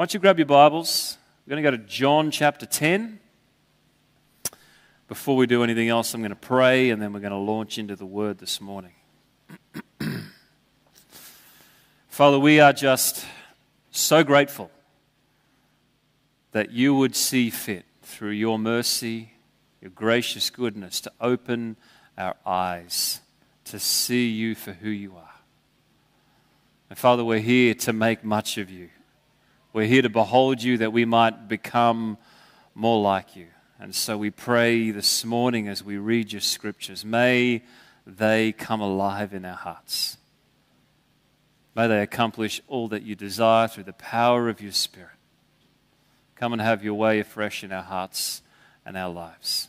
Why don't you grab your Bibles? We're going to go to John chapter 10. Before we do anything else, I'm going to pray and then we're going to launch into the word this morning. Father, we are just so grateful that you would see fit through your mercy, your gracious goodness, to open our eyes to see you for who you are. And Father, we're here to make much of you. We're here to behold you that we might become more like you. And so we pray this morning as we read your scriptures, may they come alive in our hearts. May they accomplish all that you desire through the power of your Spirit. Come and have your way afresh in our hearts and our lives.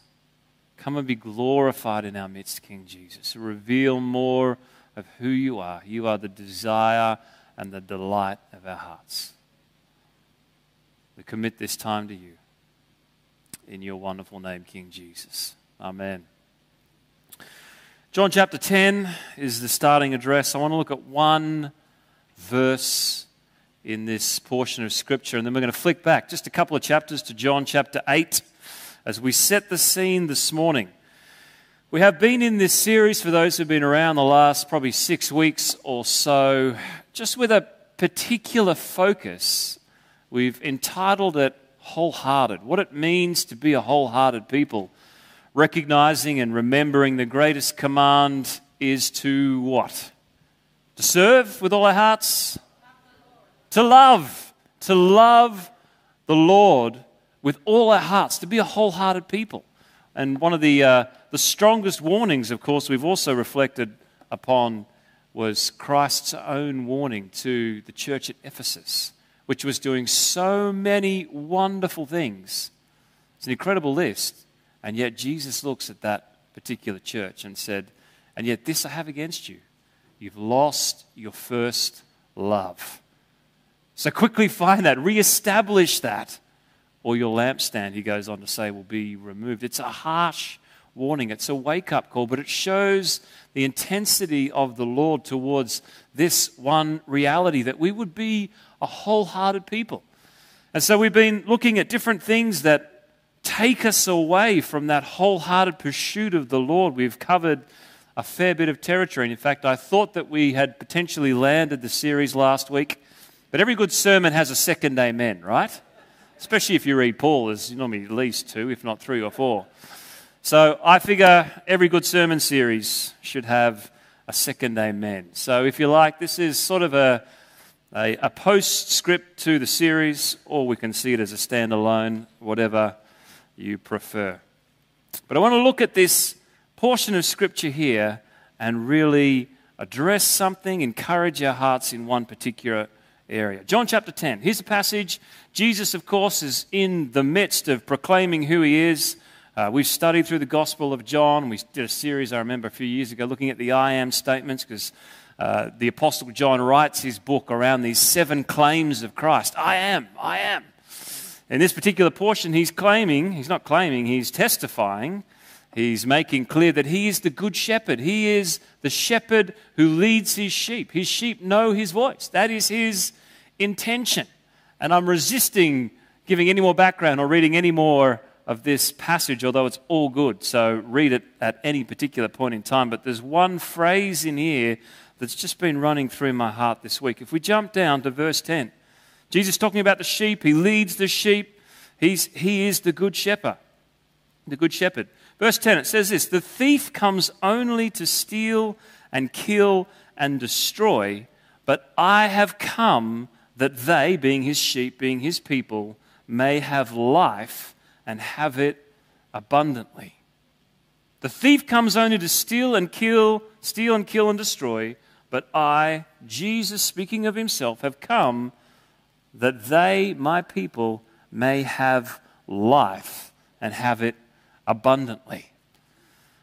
Come and be glorified in our midst, King Jesus. Reveal more of who you are. You are the desire and the delight of our hearts. We commit this time to you. In your wonderful name, King Jesus. Amen. John chapter 10 is the starting address. I want to look at one verse in this portion of Scripture, and then we're going to flick back just a couple of chapters to John chapter 8 as we set the scene this morning. We have been in this series for those who've been around the last probably six weeks or so, just with a particular focus. We've entitled it Wholehearted, what it means to be a wholehearted people, recognizing and remembering the greatest command is to what? To serve with all our hearts? To love. To love the Lord with all our hearts, to be a wholehearted people. And one of the, uh, the strongest warnings, of course, we've also reflected upon was Christ's own warning to the church at Ephesus, which was doing so many wonderful things. It's an incredible list. And yet Jesus looks at that particular church and said, And yet this I have against you. You've lost your first love. So quickly find that, reestablish that or your lampstand, he goes on to say, will be removed. It's a harsh warning, it's a wake up call, but it shows the intensity of the Lord towards this one reality that we would be a wholehearted people. And so we've been looking at different things that take us away from that wholehearted pursuit of the Lord. We've covered a fair bit of territory. And in fact, I thought that we had potentially landed the series last week. But every good sermon has a second amen, right? especially if you read Paul, there's normally at least two, if not three or four. So I figure every good sermon series should have a second amen. So if you like, this is sort of a, a, a postscript to the series, or we can see it as a standalone, whatever you prefer. But I want to look at this portion of Scripture here and really address something, encourage our hearts in one particular area. John chapter 10. Here's a passage. Jesus, of course, is in the midst of proclaiming who he is. Uh, we've studied through the Gospel of John. We did a series, I remember, a few years ago, looking at the I am statements because uh, the Apostle John writes his book around these seven claims of Christ I am, I am. In this particular portion, he's claiming, he's not claiming, he's testifying He's making clear that he is the good shepherd. He is the shepherd who leads his sheep. His sheep know his voice. That is his intention. And I'm resisting giving any more background or reading any more of this passage, although it's all good. So read it at any particular point in time. But there's one phrase in here that's just been running through my heart this week. If we jump down to verse 10, Jesus talking about the sheep, he leads the sheep. He's, he is the good shepherd. The good shepherd. Verse 10, it says this The thief comes only to steal and kill and destroy, but I have come that they, being his sheep, being his people, may have life and have it abundantly. The thief comes only to steal and kill, steal and kill and destroy, but I, Jesus speaking of himself, have come that they, my people, may have life and have it abundantly.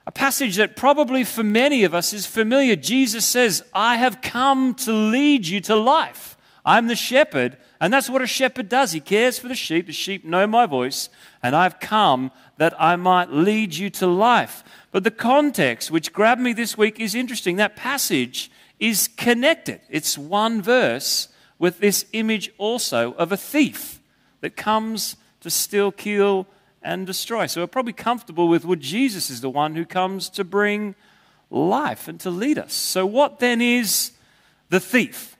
A passage that probably for many of us is familiar. Jesus says, I have come to lead you to life. I'm the shepherd, and that's what a shepherd does. He cares for the sheep. The sheep know my voice, and I've come that I might lead you to life. But the context which grabbed me this week is interesting. That passage is connected, it's one verse, with this image also of a thief that comes to steal, kill, and destroy. So we're probably comfortable with what Jesus is the one who comes to bring life and to lead us. So, what then is the thief?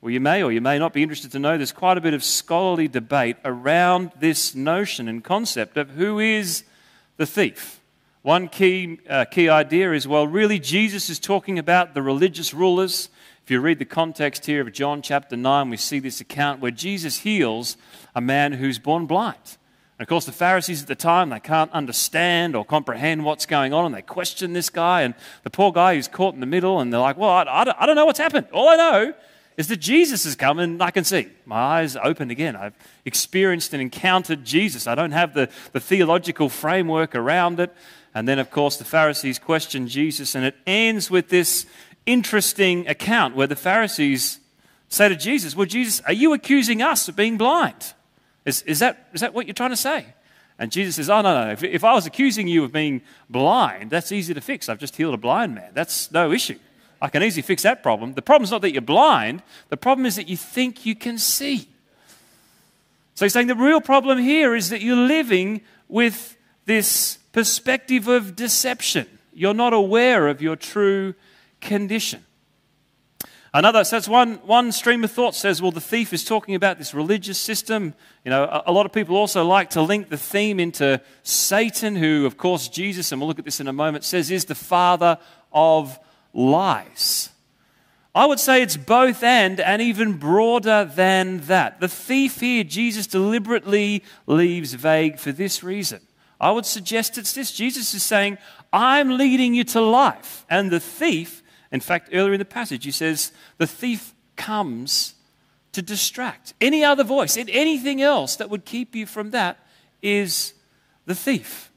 Well, you may or you may not be interested to know there's quite a bit of scholarly debate around this notion and concept of who is the thief. One key, uh, key idea is well, really, Jesus is talking about the religious rulers. If you read the context here of John chapter 9, we see this account where Jesus heals a man who's born blind. And of course, the Pharisees at the time, they can't understand or comprehend what's going on, and they question this guy. And the poor guy who's caught in the middle, and they're like, Well, I, I, don't know what's happened. All I know is that Jesus has come, and I can see. My eyes opened again. I've experienced and encountered Jesus. I don't have the, the theological framework around it. And then, of course, the Pharisees question Jesus, and it ends with this interesting account where the Pharisees say to Jesus, Well, Jesus, are you accusing us of being blind? Is, is, that, is that what you're trying to say? And Jesus says, Oh, no, no. If, if I was accusing you of being blind, that's easy to fix. I've just healed a blind man. That's no issue. I can easily fix that problem. The problem's not that you're blind, the problem is that you think you can see. So he's saying the real problem here is that you're living with this perspective of deception. You're not aware of your true condition. Another, so that's one, one stream of thought says, well, the thief is talking about this religious system. You know, a, a, lot of people also like to link the theme into Satan, who, of course, Jesus, and we'll look at this in a moment, says is the father of lies. I would say it's both and, and even broader than that. The thief here, Jesus deliberately leaves vague for this reason. I would suggest it's this Jesus is saying, I'm leading you to life, and the thief in fact, earlier in the passage, he says, the thief comes to distract. Any other voice, anything else that would keep you from that is the thief.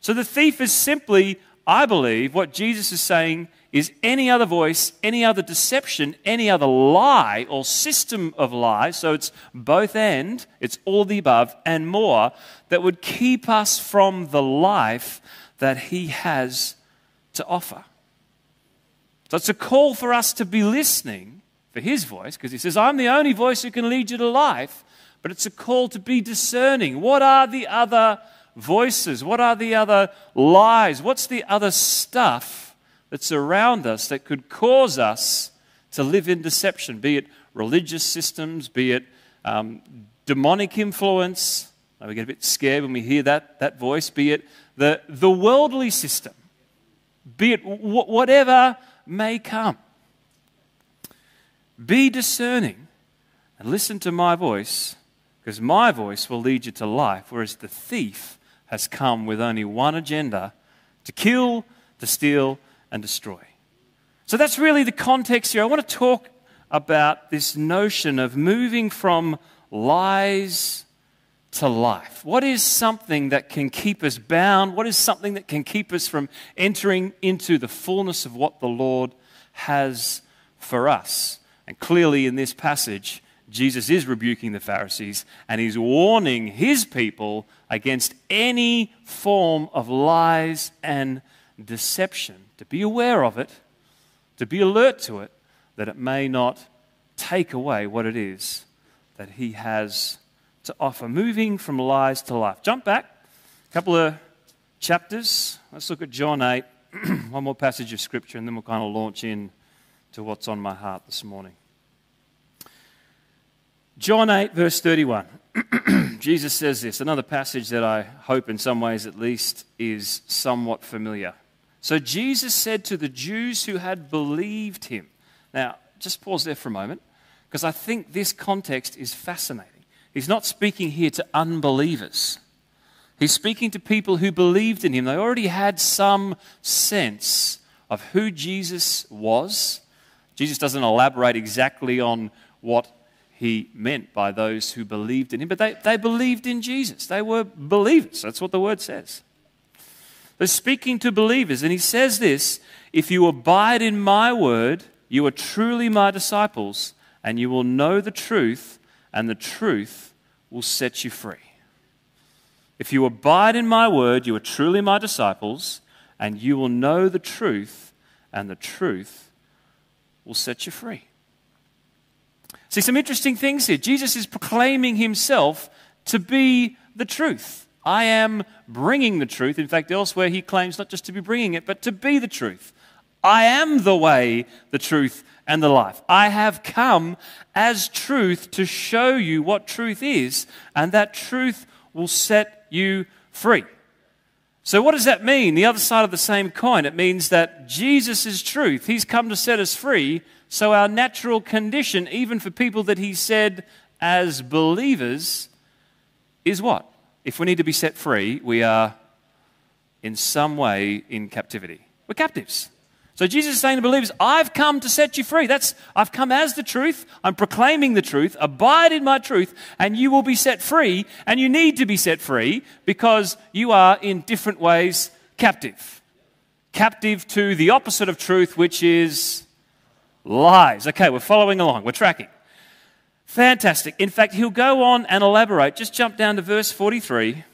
So the thief is simply, I believe, what Jesus is saying is any other voice, any other deception, any other lie or system of lies, so it's both and, it's all the above and more, that would keep us from the life that he has to offer. So it's a call for us to be listening for his voice, because he says, I'm the only voice who can lead you to life. But it's a call to be discerning. What are the other voices? What are the other lies? What's the other stuff that's around us that could cause us to live in deception, be it religious systems, be it um, demonic influence? We get a bit scared when we hear that, that voice, be it the, the worldly system, be it w- whatever may come. Be discerning and listen to my voice, because my voice will lead you to life, whereas the thief has come with only one agenda to kill, to steal, and destroy. So that's really the context here. I want to talk about this notion of moving from lies to life? What is something that can keep us bound? What is something that can keep us from entering into the fullness of what the Lord has for us? And clearly, in this passage, Jesus is rebuking the Pharisees and he's warning his people against any form of lies and deception. To be aware of it, to be alert to it, that it may not take away what it is that he has to offer, moving from lies to life. Jump back a couple of chapters. Let's look at John 8, one more passage of Scripture, and then we'll kind of launch in to what's on my heart this morning. John 8, verse 31. Jesus says this, another passage that I hope, in some ways at least, is somewhat familiar. So Jesus said to the Jews who had believed him. Now, just pause there for a moment, because I think this context is fascinating. He's not speaking here to unbelievers. He's speaking to people who believed in him. They already had some sense of who Jesus was. Jesus doesn't elaborate exactly on what he meant by those who believed in him, but they, they believed in Jesus. They were believers. That's what the word says. They're speaking to believers, and he says this If you abide in my word, you are truly my disciples, and you will know the truth, and the truth will set you free. If you abide in my word, you are truly my disciples, and you will know the truth, and the truth will set you free. See, some interesting things here. Jesus is proclaiming himself to be the truth. I am bringing the truth. In fact, elsewhere he claims not just to be bringing it, but to be the truth. I am the way, the truth, and the life. I have come as truth to show you what truth is, and that truth will set you free. So, what does that mean? The other side of the same coin. It means that Jesus is truth. He's come to set us free. So, our natural condition, even for people that He said as believers, is what? If we need to be set free, we are in some way in captivity. We're captives. So Jesus is saying to believers, I've come to set you free. That's I've come as the truth. I'm proclaiming the truth. Abide in my truth, and you will be set free. And you need to be set free because you are in different ways captive. Captive to the opposite of truth, which is lies. Okay, we're following along, we're tracking. Fantastic. In fact, he'll go on and elaborate. Just jump down to verse 43.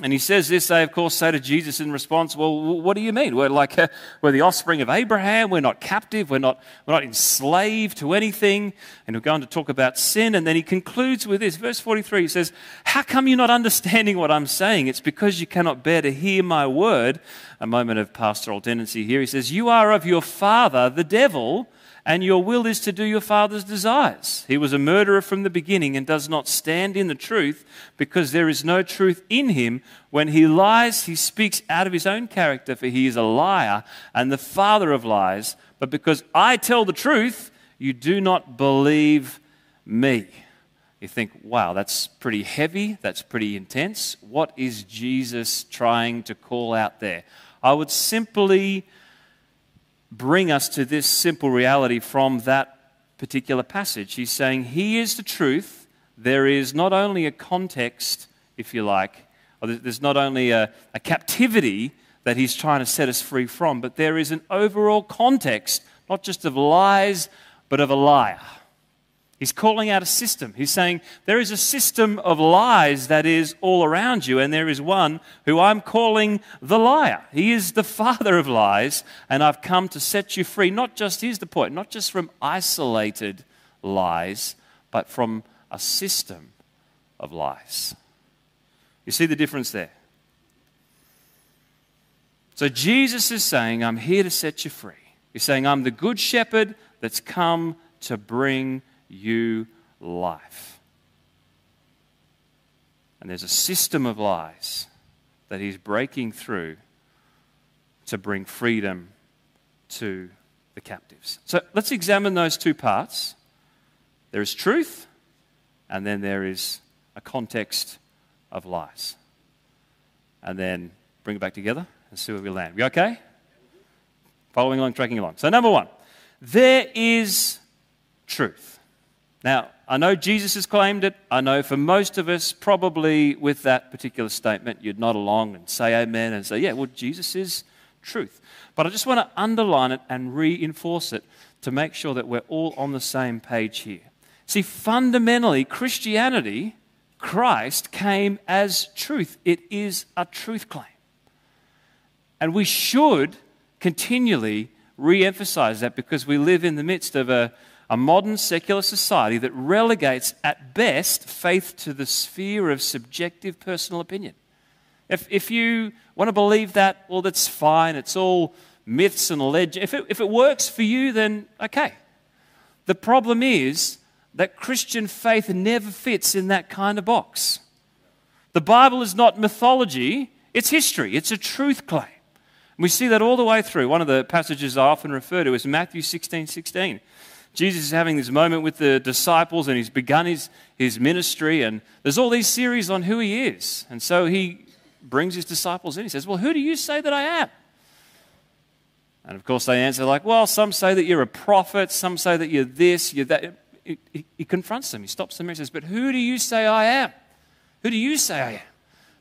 And he says this, they of course say to Jesus in response, Well, what do you mean? We're like, uh, we're the offspring of Abraham, we're not captive, we're not, we're not enslaved to anything. And he'll go on to talk about sin. And then he concludes with this, verse 43, he says, How come you're not understanding what I'm saying? It's because you cannot bear to hear my word. A moment of pastoral tendency here. He says, You are of your father, the devil and your will is to do your father's desires. He was a murderer from the beginning and does not stand in the truth because there is no truth in him. When he lies, he speaks out of his own character, for he is a liar and the father of lies. But because I tell the truth, you do not believe me. You think, wow, that's pretty heavy, that's pretty intense. What is Jesus trying to call out there? I would simply bring us to this simple reality from that particular passage. He's saying, He is the truth. There is not only a context, if you like, or there's not only a, a captivity that He's trying to set us free from, but there is an overall context, not just of lies, but of a liar. He's calling out a system. He's saying there is a system of lies that is all around you, and there is one who I'm calling the liar. He is the father of lies, and I've come to set you free. Not just, here's the point, not just from isolated lies, but from a system of lies. You see the difference there? So Jesus is saying, I'm here to set you free. He's saying, I'm the good shepherd that's come to bring you life. And there's a system of lies that he's breaking through to bring freedom to the captives. So let's examine those two parts. There is truth, and then there is a context of lies. And then bring it back together and see where we land. You okay? Following along, tracking along. So, number one, there is truth. Now, I know Jesus has claimed it. I know for most of us, probably with that particular statement, you'd nod along and say amen and say, yeah, well, Jesus is truth. But I just want to underline it and reinforce it to make sure that we're all on the same page here. See, fundamentally, Christianity, Christ came as truth. It is a truth claim. And we should continually re emphasize that because we live in the midst of a a modern secular society that relegates, at best, faith to the sphere of subjective personal opinion. If, if you want to believe that, well, that's fine. It's all myths and legends. If it, if it works for you, then okay. The problem is that Christian faith never fits in that kind of box. The Bible is not mythology, it's history, it's a truth claim. We see that all the way through. One of the passages I often refer to is Matthew 16 16. Jesus is having this moment with the disciples and he's begun his, his ministry, and there's all these series on who he is. And so he brings his disciples in. He says, Well, who do you say that I am? And of course, they answer, like, Well, some say that you're a prophet, some say that you're this, you're that. He, he, he confronts them, he stops them and says, But who do you say I am? Who do you say I am?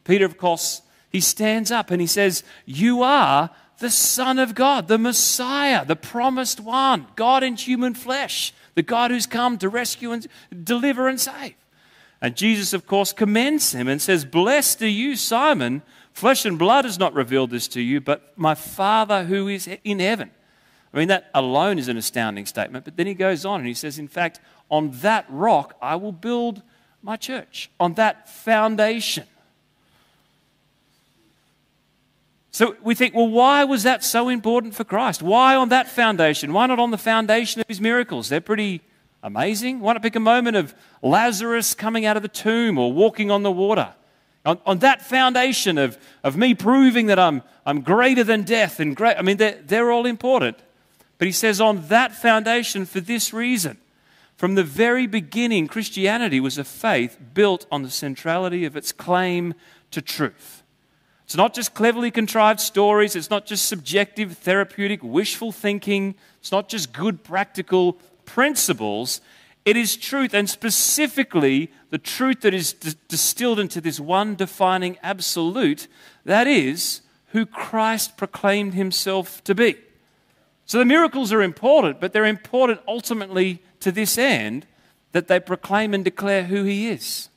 Peter, of course, he stands up and he says, You are the Son of God, the Messiah, the promised one, God in human flesh, the God who's come to rescue and deliver and save. And Jesus, of course, commends him and says, Blessed are you, Simon. Flesh and blood has not revealed this to you, but my Father who is in heaven. I mean, that alone is an astounding statement. But then he goes on and he says, In fact, on that rock I will build my church, on that foundation. So we think, well, why was that so important for Christ? Why on that foundation? Why not on the foundation of his miracles? They're pretty amazing. Why not pick a moment of Lazarus coming out of the tomb or walking on the water? On, on that foundation of, of me proving that I'm, I'm greater than death and great, I mean, they're, they're all important. But he says, on that foundation for this reason. From the very beginning, Christianity was a faith built on the centrality of its claim to truth. It's not just cleverly contrived stories, it's not just subjective, therapeutic, wishful thinking, it's not just good practical principles. It is truth, and specifically the truth that is d- distilled into this one defining absolute that is, who Christ proclaimed himself to be. So the miracles are important, but they're important ultimately to this end that they proclaim and declare who he is.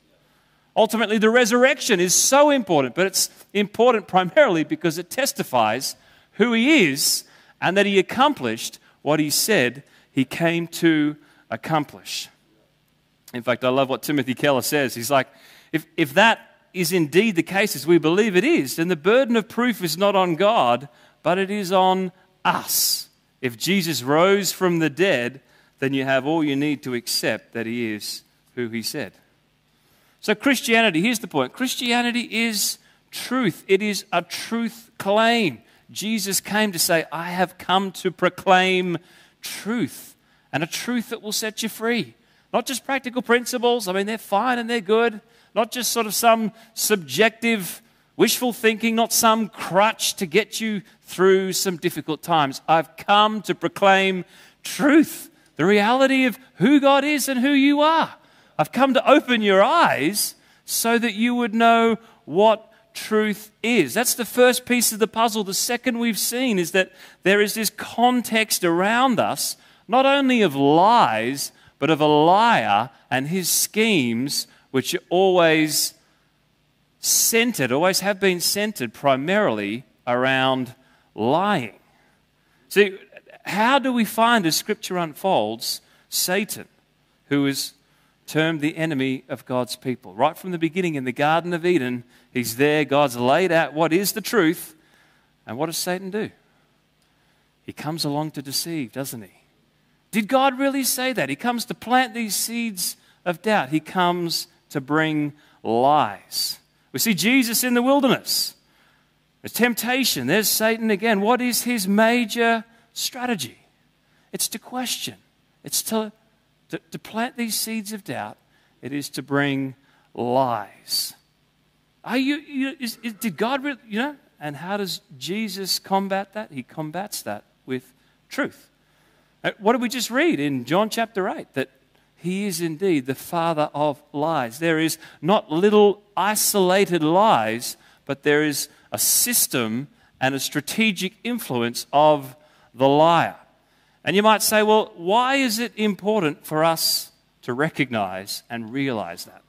Ultimately, the resurrection is so important, but it's important primarily because it testifies who he is and that he accomplished what he said he came to accomplish. In fact, I love what Timothy Keller says. He's like, if, if that is indeed the case, as we believe it is, then the burden of proof is not on God, but it is on us. If Jesus rose from the dead, then you have all you need to accept that he is who he said. So, Christianity, here's the point Christianity is truth, it is a truth claim. Jesus came to say, I have come to proclaim truth, and a truth that will set you free. Not just practical principles, I mean, they're fine and they're good. Not just sort of some subjective, wishful thinking, not some crutch to get you through some difficult times. I've come to proclaim truth, the reality of who God is and who you are. I've come to open your eyes so that you would know what truth is. That's the first piece of the puzzle. The second we've seen is that there is this context around us, not only of lies, but of a liar and his schemes, which are always centered, always have been centered primarily around lying. See, how do we find as Scripture unfolds Satan, who is termed the enemy of God's people. Right from the beginning in the Garden of Eden, he's there. God's laid out what is the truth. And what does Satan do? He comes along to deceive, doesn't he? Did God really say that? He comes to plant these seeds of doubt. He comes to bring lies. We see Jesus in the wilderness. There's temptation. There's Satan again. What is his major strategy? It's to question, it's to to, to plant these seeds of doubt, it is to bring lies. Are you, you is, is, did God really, you know? And how does Jesus combat that? He combats that with truth. Uh, what did we just read in John chapter 8? That he is indeed the father of lies. There is not little isolated lies, but there is a system and a strategic influence of the liar. And you might say, well, why is it important for us to recognize and realize that?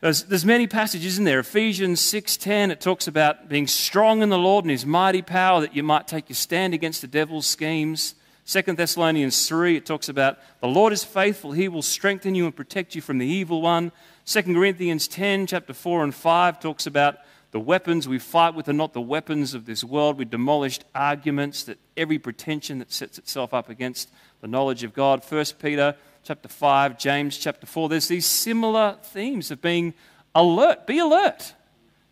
There's, there's many passages in there. Ephesians 6.10, it talks about being strong in the Lord and his mighty power that you might take your stand against the devil's schemes. 2 Thessalonians 3, it talks about the Lord is faithful. He will strengthen you and protect you from the evil one. 2 Corinthians 10, chapter 4 and 5, talks about the weapons we fight with are not the weapons of this world. We demolished arguments that every pretension that sets itself up against the knowledge of God. 1 Peter chapter 5, James chapter 4. There's these similar themes of being alert. Be alert.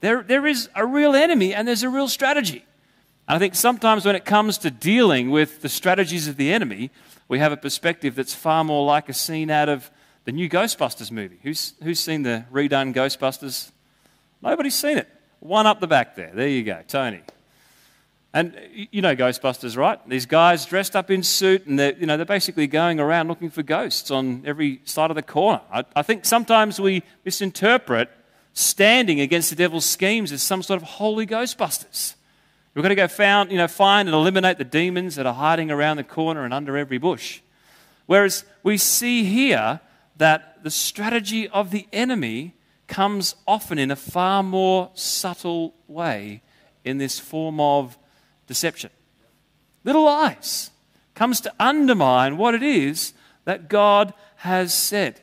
There, there is a real enemy and there's a real strategy. And I think sometimes when it comes to dealing with the strategies of the enemy, we have a perspective that's far more like a scene out of the new Ghostbusters movie. Who's, who's seen the redone Ghostbusters? Nobody's seen it. One up the back there. There you go, Tony. And you know Ghostbusters, right? These guys dressed up in suit, and they're, you know, they're basically going around looking for ghosts on every side of the corner. I, I think sometimes we misinterpret standing against the devil's schemes as some sort of holy Ghostbusters. We're going to go found, you know, find and eliminate the demons that are hiding around the corner and under every bush. Whereas we see here that the strategy of the enemy comes often in a far more subtle way in this form of deception. Little lies comes to undermine what it is that God has said.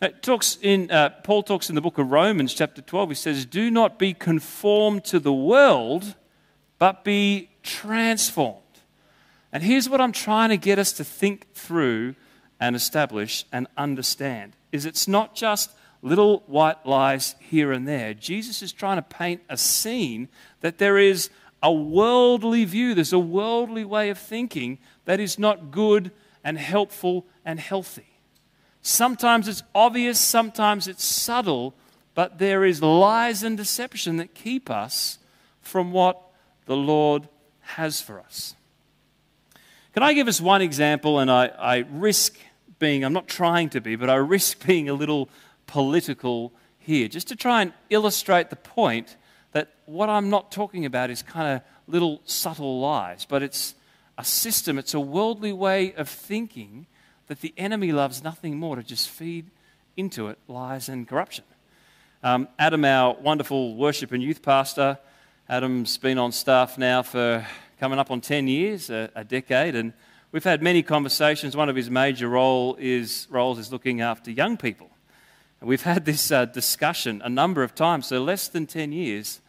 It talks in, uh, Paul talks in the book of Romans, chapter 12. He says, Do not be conformed to the world, but be transformed. And here's what I'm trying to get us to think through and establish and understand is it's not just little white lies here and there. Jesus is trying to paint a scene that there is a worldly view, there's a worldly way of thinking that is not good and helpful and healthy. Sometimes it's obvious, sometimes it's subtle, but there is lies and deception that keep us from what the Lord has for us. Can I give us one example? And I, I risk being, I'm not trying to be, but I risk being a little political here, just to try and illustrate the point that what I'm not talking about is kind of little subtle lies, but it's a system, it's a worldly way of thinking that the enemy loves nothing more to just feed into it lies and corruption. Um, Adam, our wonderful worship and youth pastor, Adam's been on staff now for coming up on 10 years, a, a decade, and we've had many conversations. One of his major role is, roles is looking after young people. We've had this uh, discussion a number of times, so less than 10 years.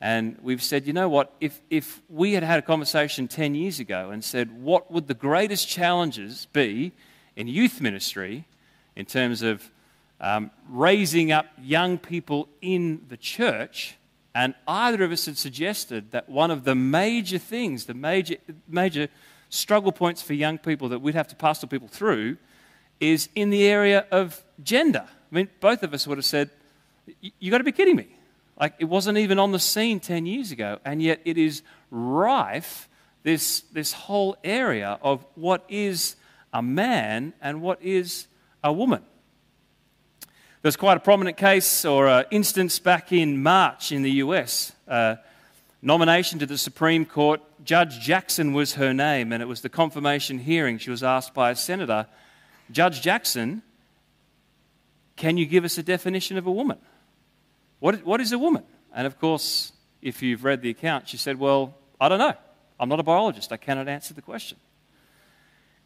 And we've said, you know what, if, if we had had a conversation 10 years ago and said, what would the greatest challenges be in youth ministry in terms of um, raising up young people in the church, and either of us had suggested that one of the major things, the major, major struggle points for young people that we'd have to pastor people through is in the area of gender. I mean, both of us would have said, You've got to be kidding me. Like, it wasn't even on the scene 10 years ago, and yet it is rife, this, this whole area of what is a man and what is a woman. There's quite a prominent case or uh, instance back in March in the US. Uh, nomination to the Supreme Court. Judge Jackson was her name, and it was the confirmation hearing. She was asked by a senator, Judge Jackson, can you give us a definition of a woman? What, what is a woman? And of course, if you've read the account, she said, Well, I don't know. I'm not a biologist. I cannot answer the question.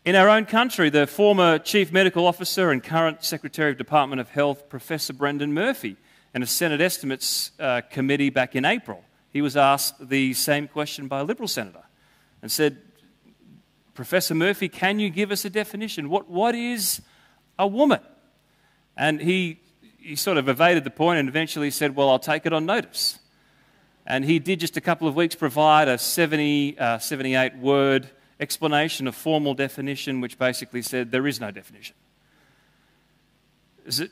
In our own country, the former Chief Medical Officer and current Secretary of Department of Health, Professor Brendan Murphy, in a Senate Estimates uh, Committee back in April, he was asked the same question by a Liberal senator and said, Professor Murphy, can you give us a definition? What, what is a woman? And he, he sort of evaded the point and eventually said, Well, I'll take it on notice. And he did just a couple of weeks provide a 70, uh, 78 word explanation, a formal definition, which basically said there is no definition.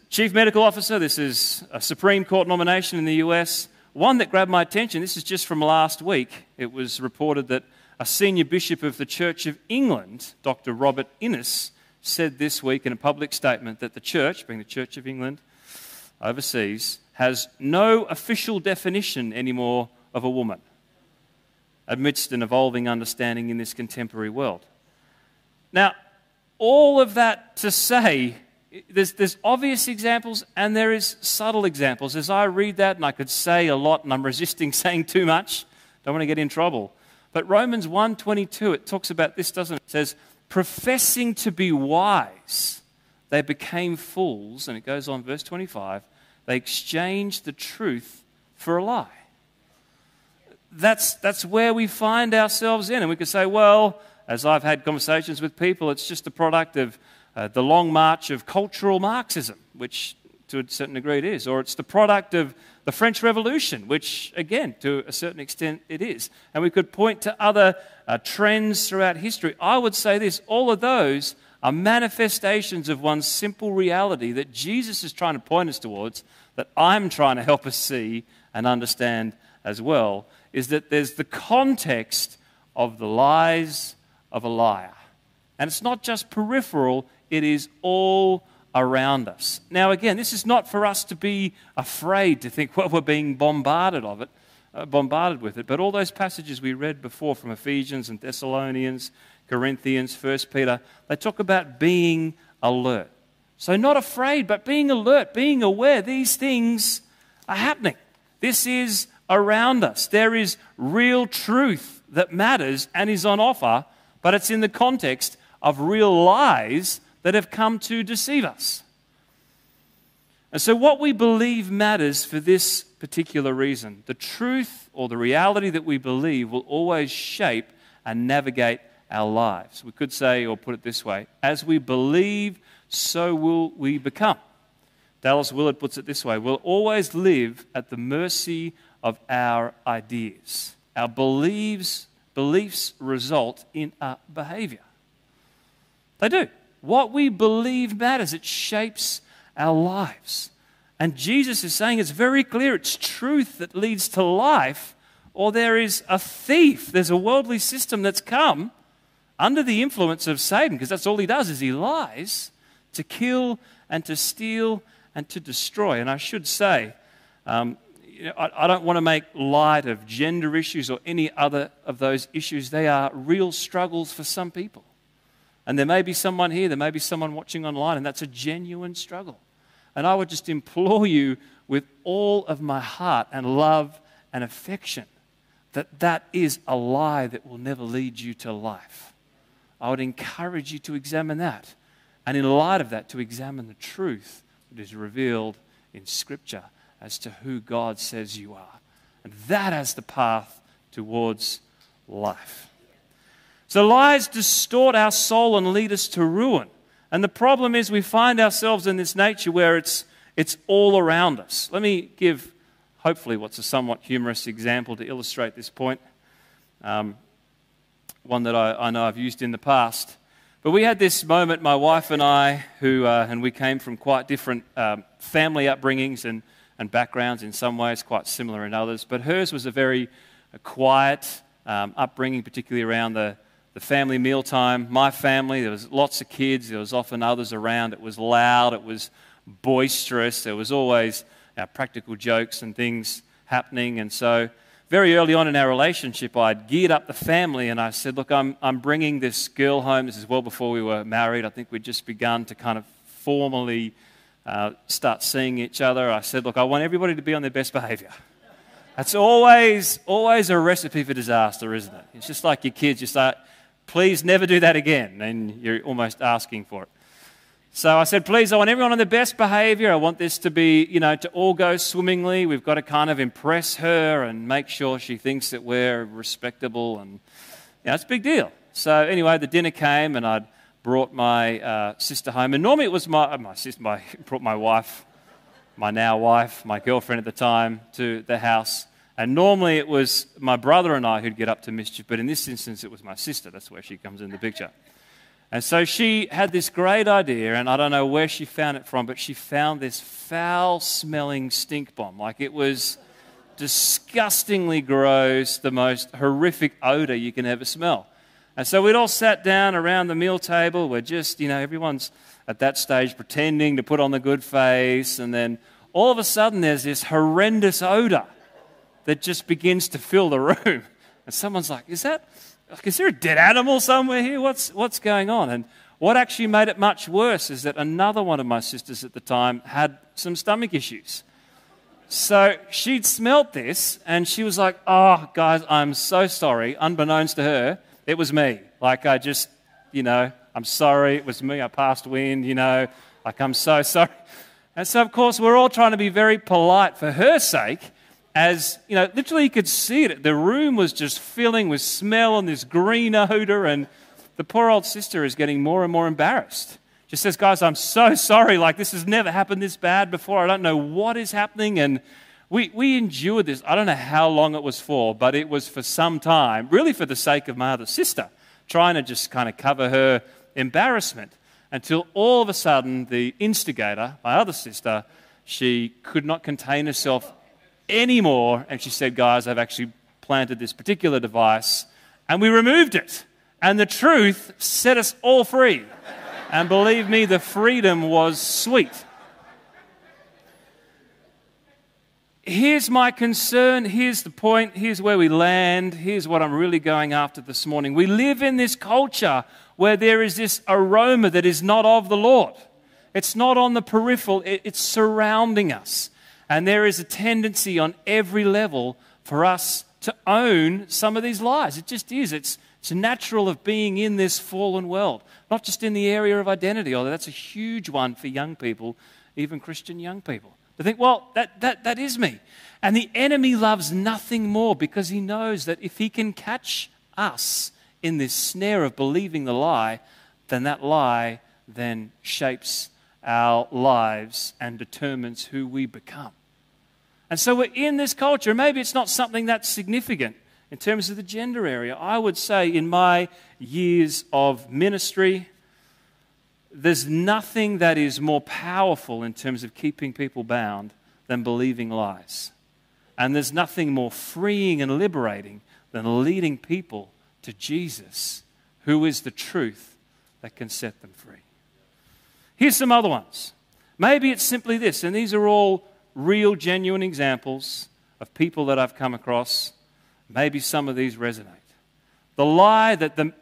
Chief Medical Officer, this is a Supreme Court nomination in the US. One that grabbed my attention, this is just from last week. It was reported that a senior bishop of the Church of England, Dr. Robert Innes, said this week in a public statement that the church, being the Church of England overseas, has no official definition anymore of a woman amidst an evolving understanding in this contemporary world. Now, all of that to say, there's, there's obvious examples and there is subtle examples. As I read that, and I could say a lot, and I'm resisting saying too much, don't want to get in trouble. But Romans 1:22, it talks about this, doesn't it? It says, professing to be wise, they became fools, and it goes on, verse 25, they exchanged the truth for a lie that's, that's where we find ourselves in. And we could say, well, as I've had conversations with people, it's just a product of uh, the long march of cultural Marxism, which to a certain degree it is. Or it's the product of the French Revolution, which, again, to a certain extent it is. And we could point to other uh, trends throughout history. I would say this all of those are manifestations of one simple reality that Jesus is trying to point us towards, that I'm trying to help us see and understand as well is that there's the context of the lies of a liar. And it's not just peripheral, it is all around us. Now, again, this is not for us to be afraid to think, well, we're being bombarded of it, uh, bombarded with it. But all those passages we read before from Ephesians and Thessalonians, Corinthians, First Peter, they talk about being alert. So, not afraid, but being alert, being aware these things are happening. This is around us. There is real truth that matters and is on offer, but it's in the context of real lies that have come to deceive us. And so, what we believe matters for this particular reason. The truth or the reality that we believe will always shape and navigate our lives. We could say, or put it this way as we believe, so will we become. Dallas Willard puts it this way we'll always live at the mercy of our ideas. Our beliefs, beliefs result in our behavior. They do. What we believe matters, it shapes our lives. And Jesus is saying it's very clear it's truth that leads to life, or there is a thief. There's a worldly system that's come under the influence of Satan, because that's all he does is he lies to kill and to steal and to destroy. And I should say, um, you know, I, I don't want to make light of gender issues or any other of those issues. They are real struggles for some people. And there may be someone here, there may be someone watching online, and that's a genuine struggle. And I would just implore you with all of my heart and love and affection that that is a lie that will never lead you to life. I would encourage you to examine that. And in light of that, to examine the truth that is revealed in Scripture as to who God says you are. And that as the path towards life. So lies distort our soul and lead us to ruin. And the problem is we find ourselves in this nature where it's, it's all around us. Let me give, hopefully, what's a somewhat humorous example to illustrate this point. Um, one that I, I, know I've used in the past. But we had this moment, my wife and I, who, uh, and we came from quite different um, family upbringings and, and backgrounds in some ways, quite similar in others. But hers was a very a quiet um, upbringing, particularly around the the family mealtime. My family, there was lots of kids. There was often others around. It was loud. It was boisterous. There was always know, practical jokes and things happening. And so, very early on in our relationship, I'd geared up the family and I said, Look, I'm, I'm bringing this girl home. This is well before we were married. I think we'd just begun to kind of formally uh, start seeing each other. I said, Look, I want everybody to be on their best behavior. That's always, always a recipe for disaster, isn't it? It's just like your kids. You start, please never do that again. And you're almost asking for it. So I said, please, I want everyone on the best behavior. I want this to be, you know, to all go swimmingly. We've got to kind of impress her and make sure she thinks that we're respectable. And, you know, it's a big deal. So anyway, the dinner came and I'd brought my uh, sister home. And normally it was my, my sister, my, brought my wife, my now wife, my girlfriend at the time, to the house. And normally it was my brother and I who'd get up to mischief, but in this instance it was my sister. That's where she comes in the picture. And so she had this great idea, and I don't know where she found it from, but she found this foul smelling stink bomb. Like it was disgustingly gross, the most horrific odor you can ever smell. And so we'd all sat down around the meal table. We're just, you know, everyone's at that stage pretending to put on the good face. And then all of a sudden there's this horrendous odor that just begins to fill the room. And someone's like, Is that, is there a dead animal somewhere here? What's, what's going on? And what actually made it much worse is that another one of my sisters at the time had some stomach issues. So she'd smelt this and she was like, Oh, guys, I'm so sorry. Unbeknownst to her, it was me. Like, I just, you know, I'm sorry. It was me. I passed wind, you know. Like, I'm so sorry. And so, of course, we're all trying to be very polite for her sake as you know, literally you could see it. The room was just filling with smell and this green odor, and the poor old sister is getting more and more embarrassed. She says, Guys, I'm so sorry. Like, this has never happened this bad before. I don't know what is happening. And we, we endured this. I don't know how long it was for, but it was for some time, really for the sake of my other sister, trying to just kind of cover her embarrassment until all of a sudden the instigator, my other sister, she could not contain herself anymore. And she said, Guys, I've actually planted this particular device. And we removed it. And the truth set us all free. And believe me, the freedom was sweet. Here's my concern. Here's the point. Here's where we land. Here's what I'm really going after this morning. We live in this culture where there is this aroma that is not of the Lord. It's not on the peripheral, it's surrounding us. And there is a tendency on every level for us to own some of these lies. It just is. It's It's natural of being in this fallen world, not just in the area of identity, although that's a huge one for young people, even Christian young people. To think, well, that, that, that is me. And the enemy loves nothing more because he knows that if he can catch us in this snare of believing the lie, then that lie then shapes our lives and determines who we become. And so we're in this culture. Maybe it's not something that's significant in terms of the gender area. I would say in my years of ministry, there's nothing that is more powerful in terms of keeping people bound than believing lies. And there's nothing more freeing and liberating than leading people to Jesus, who is the truth that can set them free. Here's some other ones. Maybe it's simply this, and these are all real, genuine examples of people that I've come across. Maybe some of these resonate. The lie that the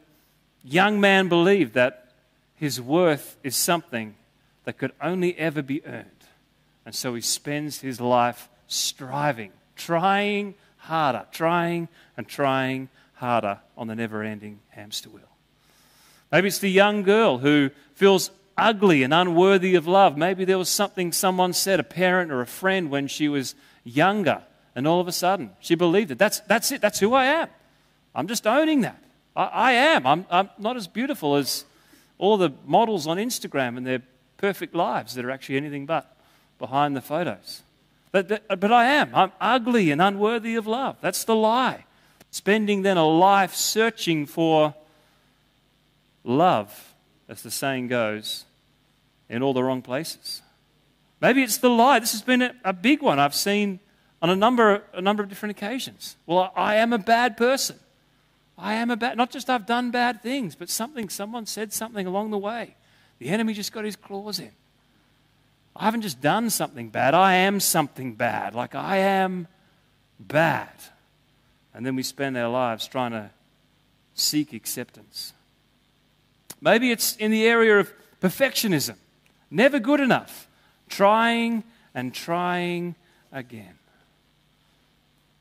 young man believed that his worth is something that could only ever be earned. And so he spends his life striving, trying harder, trying and trying harder on the never ending hamster wheel. Maybe it's the young girl who feels ugly and unworthy of love. Maybe there was something someone said, a parent or a friend, when she was younger, and all of a sudden she believed it. That's, that's it. That's who I am. I'm just owning that. I, I am. I'm, I'm not as beautiful as all the models on Instagram and their perfect lives that are actually anything but behind the photos. But, but I am. I'm ugly and unworthy of love. That's the lie. Spending then a life searching for love, as the saying goes, in all the wrong places. Maybe it's the lie. This has been a, a big one I've seen on a number, a number of different occasions. Well, I am a bad person. I am a bad, not just I've done bad things, but something, someone said something along the way. The enemy just got his claws in. I haven't just done something bad, I am something bad. Like I am bad. And then we spend our lives trying to seek acceptance. Maybe it's in the area of perfectionism. Never good enough. Trying and trying again.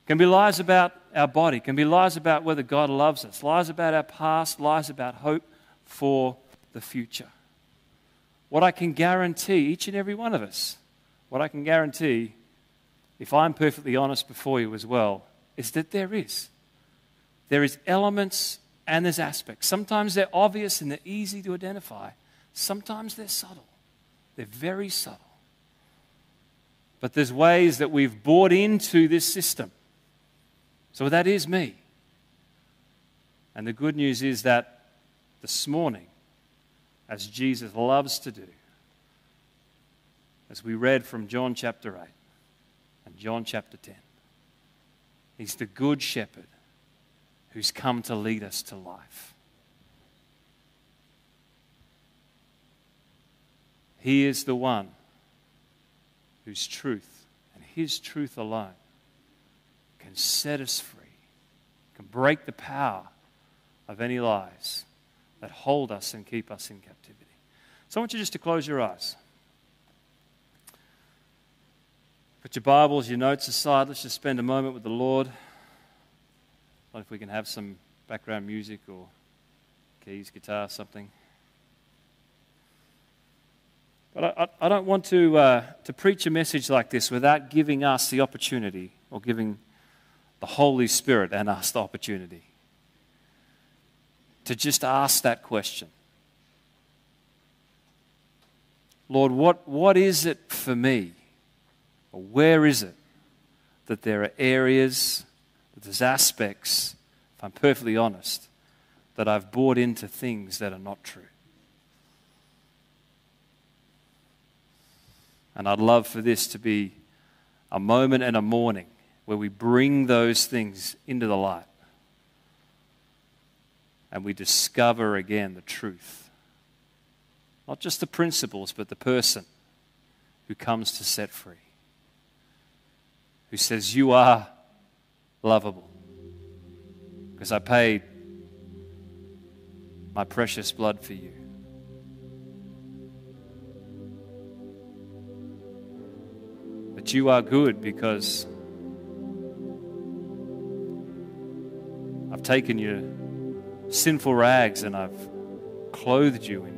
Can be lies about our body, can be lies about whether God loves us, lies about our past, lies about hope for the future. What I can guarantee, each and every one of us, what I can guarantee, if I'm perfectly honest before you as well, is that there is. There is elements and there's aspects. Sometimes they're obvious and they're easy to identify. Sometimes they're subtle. They're very subtle. But there's ways that we've bought into this system. So that is me. And the good news is that this morning, as Jesus loves to do, as we read from John chapter 8 and John chapter 10, He's the good shepherd who's come to lead us to life. He is the one whose truth and His truth alone can set us free, can break the power of any lies that hold us and keep us in captivity. So I want you just to close your eyes. Put your Bibles, your notes aside. Let's just spend a moment with the Lord. What if we can have some background music or keys, guitar, something? But I, I don't want to, uh, to preach a message like this without giving us the opportunity or giving the Holy Spirit and us the opportunity to just ask that question. Lord, what, what is it for me? Or where is it that there are areas, that there's aspects, if I'm perfectly honest, that I've bought into things that are not true? And I'd love for this to be a moment and a morning where we bring those things into the light and we discover again the truth. Not just the principles, but the person who comes to set free, who says, You are lovable because I paid my precious blood for you. That you are good because I've taken your sinful rags and I've clothed you in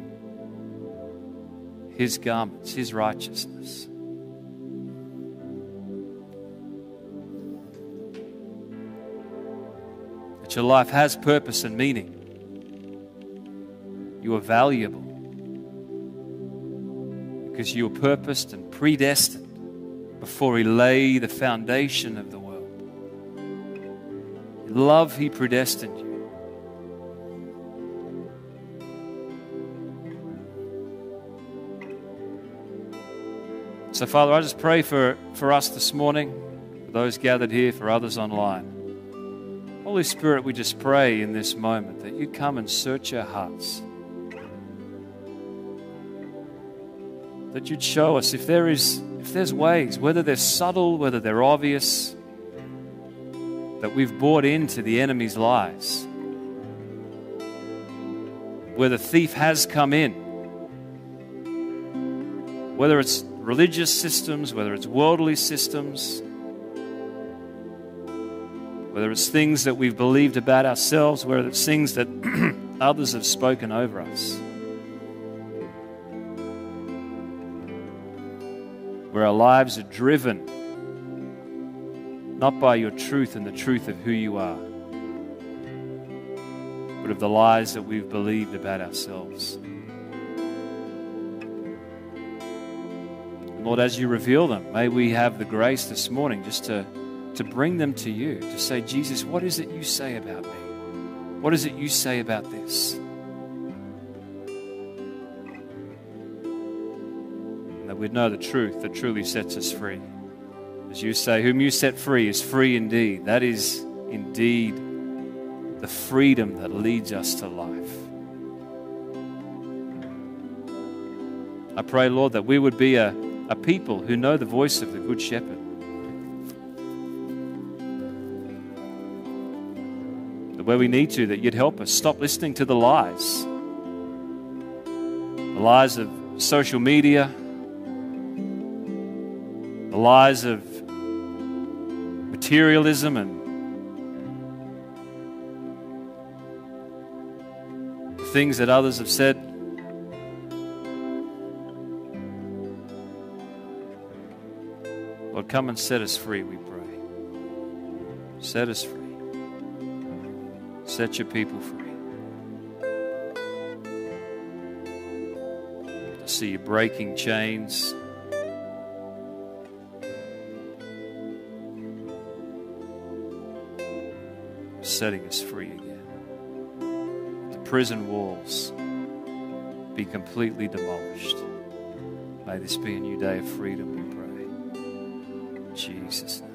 his garments, his righteousness. That your life has purpose and meaning. You are valuable because you were purposed and predestined before He lay the foundation of the world. In love, He predestined you. So, Father, I just pray for, for us this morning, for those gathered here, for others online. Holy Spirit, we just pray in this moment that you come and search our hearts. That you'd show us if there is if there's ways, whether they're subtle, whether they're obvious, that we've bought into the enemy's lies. Where the thief has come in. Whether it's religious systems, whether it's worldly systems, whether it's things that we've believed about ourselves, whether it's things that others have spoken over us. Where our lives are driven not by your truth and the truth of who you are, but of the lies that we've believed about ourselves. Lord, as you reveal them, may we have the grace this morning just to, to bring them to you, to say, Jesus, what is it you say about me? What is it you say about this? We'd know the truth that truly sets us free. As you say, whom you set free is free indeed. That is indeed the freedom that leads us to life. I pray, Lord, that we would be a a people who know the voice of the Good Shepherd. That where we need to, that you'd help us stop listening to the lies. The lies of social media, lies of materialism and things that others have said Lord, come and set us free, we pray. Set us free. Set your people free. I see you breaking chains. Setting us free again. The prison walls be completely demolished. May this be a new day of freedom, we pray. Name. Jesus' name.